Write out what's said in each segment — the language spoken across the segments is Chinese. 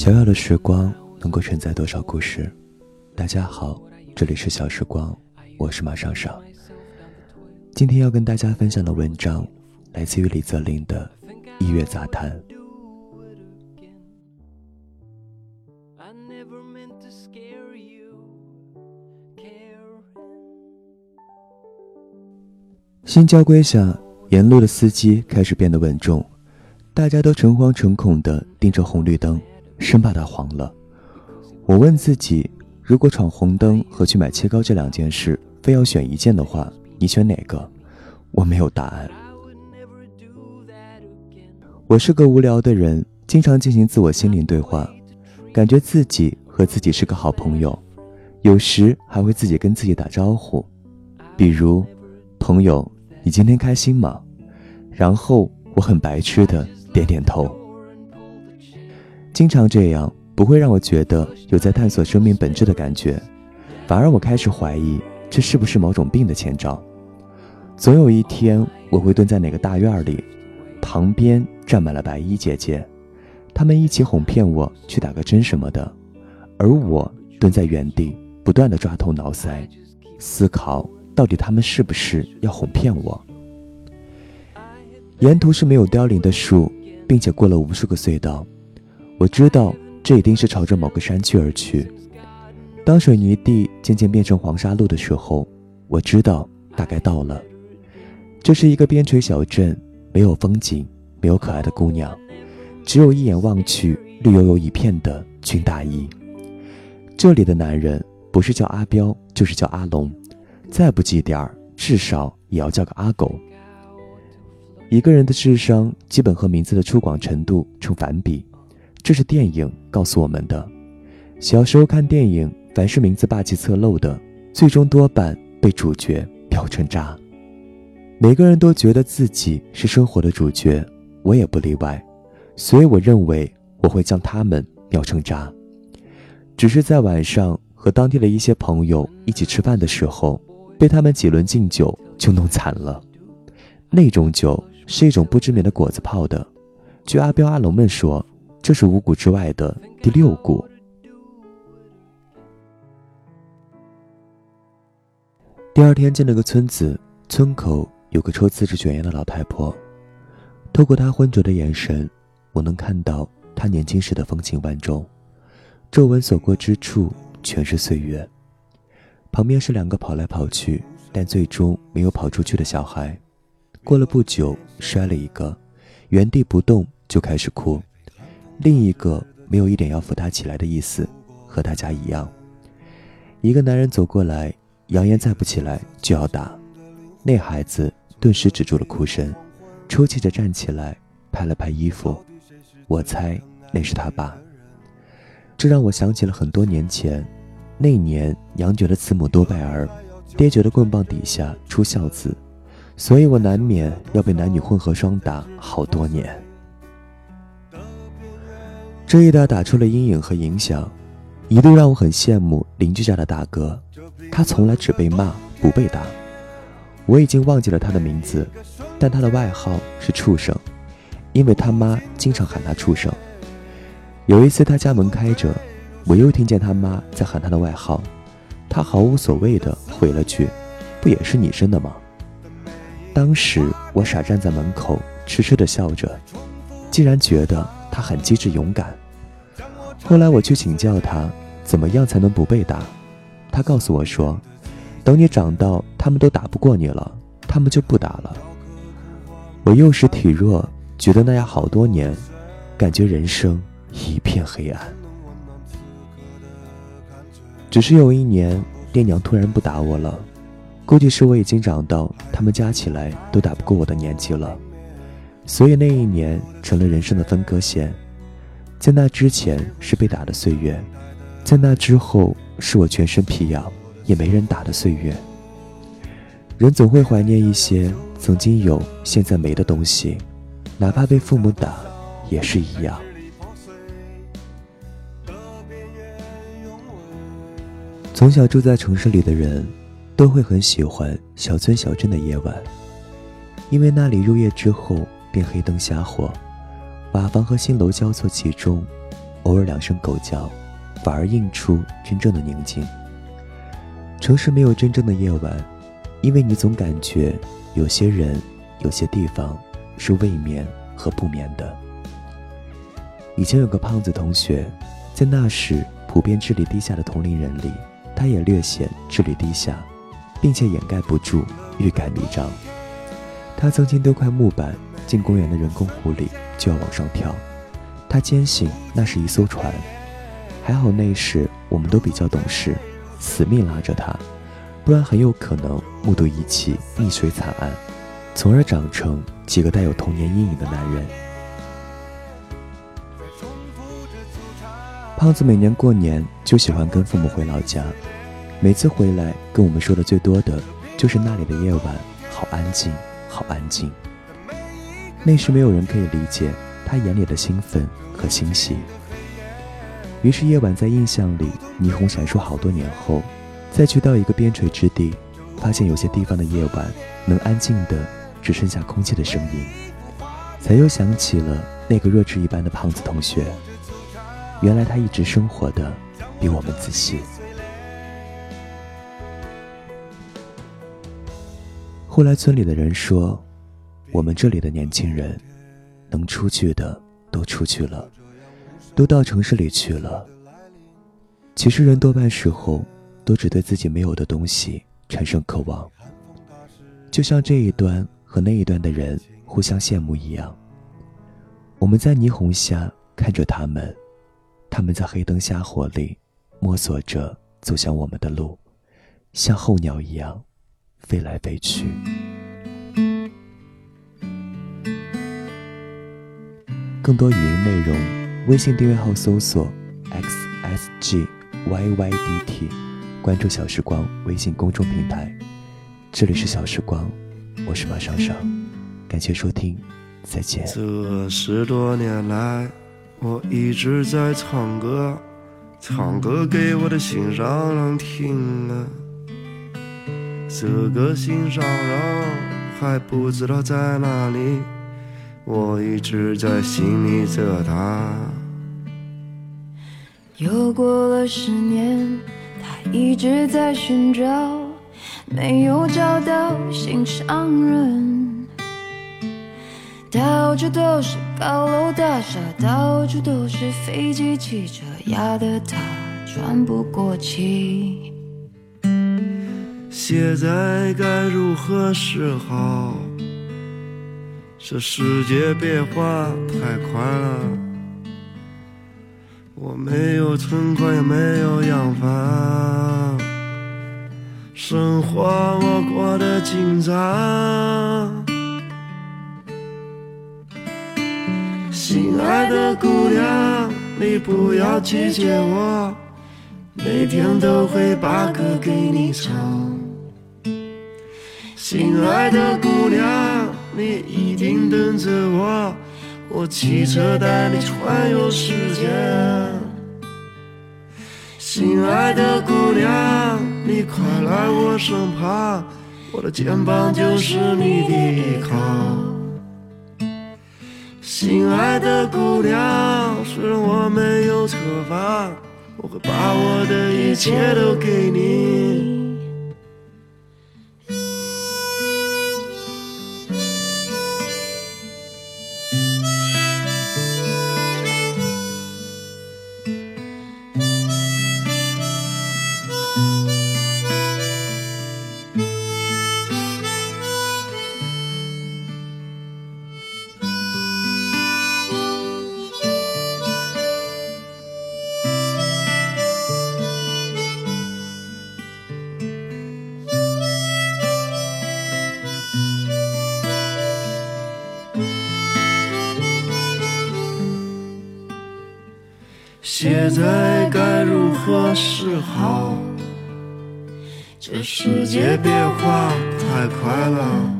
小小的时光能够承载多少故事？大家好，这里是小时光，我是马上上。今天要跟大家分享的文章来自于李泽林的《一月杂谈》。新交规下，沿路的司机开始变得稳重，大家都诚惶诚恐地盯着红绿灯，生怕它黄了。我问自己，如果闯红灯和去买切糕这两件事非要选一件的话，你选哪个？我没有答案。我是个无聊的人，经常进行自我心灵对话，感觉自己和自己是个好朋友，有时还会自己跟自己打招呼，比如，朋友。你今天开心吗？然后我很白痴的点点头。经常这样不会让我觉得有在探索生命本质的感觉，反而我开始怀疑这是不是某种病的前兆。总有一天我会蹲在哪个大院里，旁边站满了白衣姐姐，她们一起哄骗我去打个针什么的，而我蹲在原地不断的抓头挠腮，思考。到底他们是不是要哄骗我？沿途是没有凋零的树，并且过了无数个隧道。我知道这一定是朝着某个山区而去。当水泥地渐渐变成黄沙路的时候，我知道大概到了。这是一个边陲小镇，没有风景，没有可爱的姑娘，只有一眼望去绿油油一片的军大衣。这里的男人不是叫阿彪，就是叫阿龙。再不济点儿，至少也要叫个阿狗。一个人的智商基本和名字的粗犷程度成反比，这是电影告诉我们的。小时候看电影，凡是名字霸气侧漏的，最终多半被主角秒成渣。每个人都觉得自己是生活的主角，我也不例外，所以我认为我会将他们秒成渣。只是在晚上和当地的一些朋友一起吃饭的时候。被他们几轮敬酒就弄惨了，那种酒是一种不知名的果子泡的。据阿彪阿龙们说，这是五谷之外的第六谷。第二天进了个村子，村口有个抽自制卷烟的老太婆。透过她浑浊的眼神，我能看到她年轻时的风情万种，皱纹所过之处全是岁月。旁边是两个跑来跑去，但最终没有跑出去的小孩。过了不久，摔了一个，原地不动就开始哭。另一个没有一点要扶他起来的意思，和大家一样。一个男人走过来，扬言再不起来就要打。那孩子顿时止住了哭声，抽泣着站起来，拍了拍衣服。我猜那是他爸。这让我想起了很多年前。那年，娘觉得慈母多败儿，爹觉得棍棒底下出孝子，所以我难免要被男女混合双打好多年。这一打打出了阴影和影响，一度让我很羡慕邻居家的大哥，他从来只被骂不被打。我已经忘记了他的名字，但他的外号是畜生，因为他妈经常喊他畜生。有一次，他家门开着。我又听见他妈在喊他的外号，他毫无所谓的回了句：“不也是你生的吗？”当时我傻站在门口，痴痴的笑着，竟然觉得他很机智勇敢。后来我去请教他，怎么样才能不被打？他告诉我说：“等你长到他们都打不过你了，他们就不打了。”我幼时体弱，觉得那样好多年，感觉人生一片黑暗。只是有一年，爹娘突然不打我了，估计是我已经长到他们加起来都打不过我的年纪了，所以那一年成了人生的分割线。在那之前是被打的岁月，在那之后是我全身皮痒也没人打的岁月。人总会怀念一些曾经有现在没的东西，哪怕被父母打，也是一样。从小住在城市里的人，都会很喜欢小村小镇的夜晚，因为那里入夜之后便黑灯瞎火，瓦房和新楼交错其中，偶尔两声狗叫，反而映出真正的宁静。城市没有真正的夜晚，因为你总感觉有些人、有些地方是未眠和不眠的。以前有个胖子同学，在那时普遍智力低下的同龄人里，他也略显智力低下，并且掩盖不住欲盖弥彰。他曾经丢块木板进公园的人工湖里，就要往上跳。他坚信那是一艘船，还好那时我们都比较懂事。死命拉着他，不然很有可能目睹一起溺水惨案，从而长成几个带有童年阴影的男人。胖子每年过年就喜欢跟父母回老家，每次回来跟我们说的最多的就是那里的夜晚好安静，好安静。那时没有人可以理解他眼里的兴奋和欣喜。于是夜晚在印象里霓虹闪烁，好多年后，再去到一个边陲之地，发现有些地方的夜晚能安静的只剩下空气的声音，才又想起了那个弱智一般的胖子同学。原来他一直生活的比我们仔细。后来村里的人说，我们这里的年轻人，能出去的都出去了。都到城市里去了。其实人多半时候都只对自己没有的东西产生渴望，就像这一端和那一端的人互相羡慕一样。我们在霓虹下看着他们，他们在黑灯瞎火里摸索着走向我们的路，像候鸟一样飞来飞去。更多语音内容。微信订阅号搜索 xsgyydt，关注小时光微信公众平台。这里是小时光，我是马尚尚，感谢收听，再见。这十多年来，我一直在唱歌，唱歌给我的心上人听了。这个心上人还不知道在哪里。我一直在心里着他。又过了十年，他一直在寻找，没有找到心上人。到处都是高楼大厦，到处都是飞机汽车，压得他喘不过气。现在该如何是好？这世界变化太快了，我没有存款也没有洋房，生活我过得紧张。心爱的姑娘，你不要拒绝我，每天都会把歌给你唱。心爱的姑娘。你一定等着我，我骑车带你环游世界。心爱的姑娘，你快来我身旁，我的肩膀就是你的依靠。心爱的姑娘，虽然我没有车房，我会把我的一切都给你。现在该如何是好？这世界变化太快了，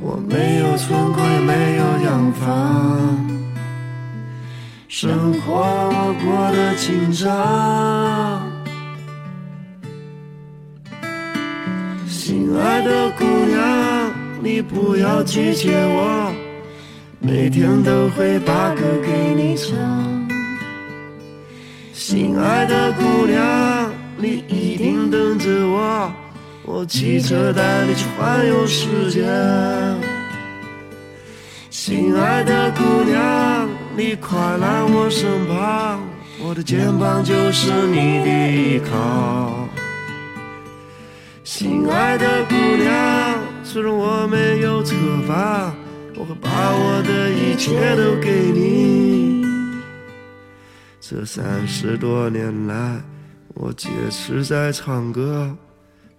我没有存款也没有洋房，生活过得紧张。心爱的姑娘，你不要拒绝我。每天都会把歌给你唱。心爱的姑娘，你一定等着我，我骑车带你去环游世界。心爱的姑娘，你快来我身旁，我的肩膀就是你的依靠。心爱的姑娘，虽然我没有车房，我会把我的一切都给你。这三十多年来，我坚持在唱歌，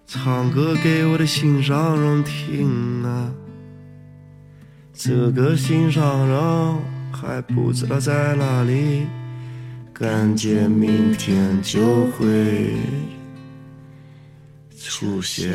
唱歌给我的心上人听啊。这个心上人还不知道在哪里，感觉明天就会出现。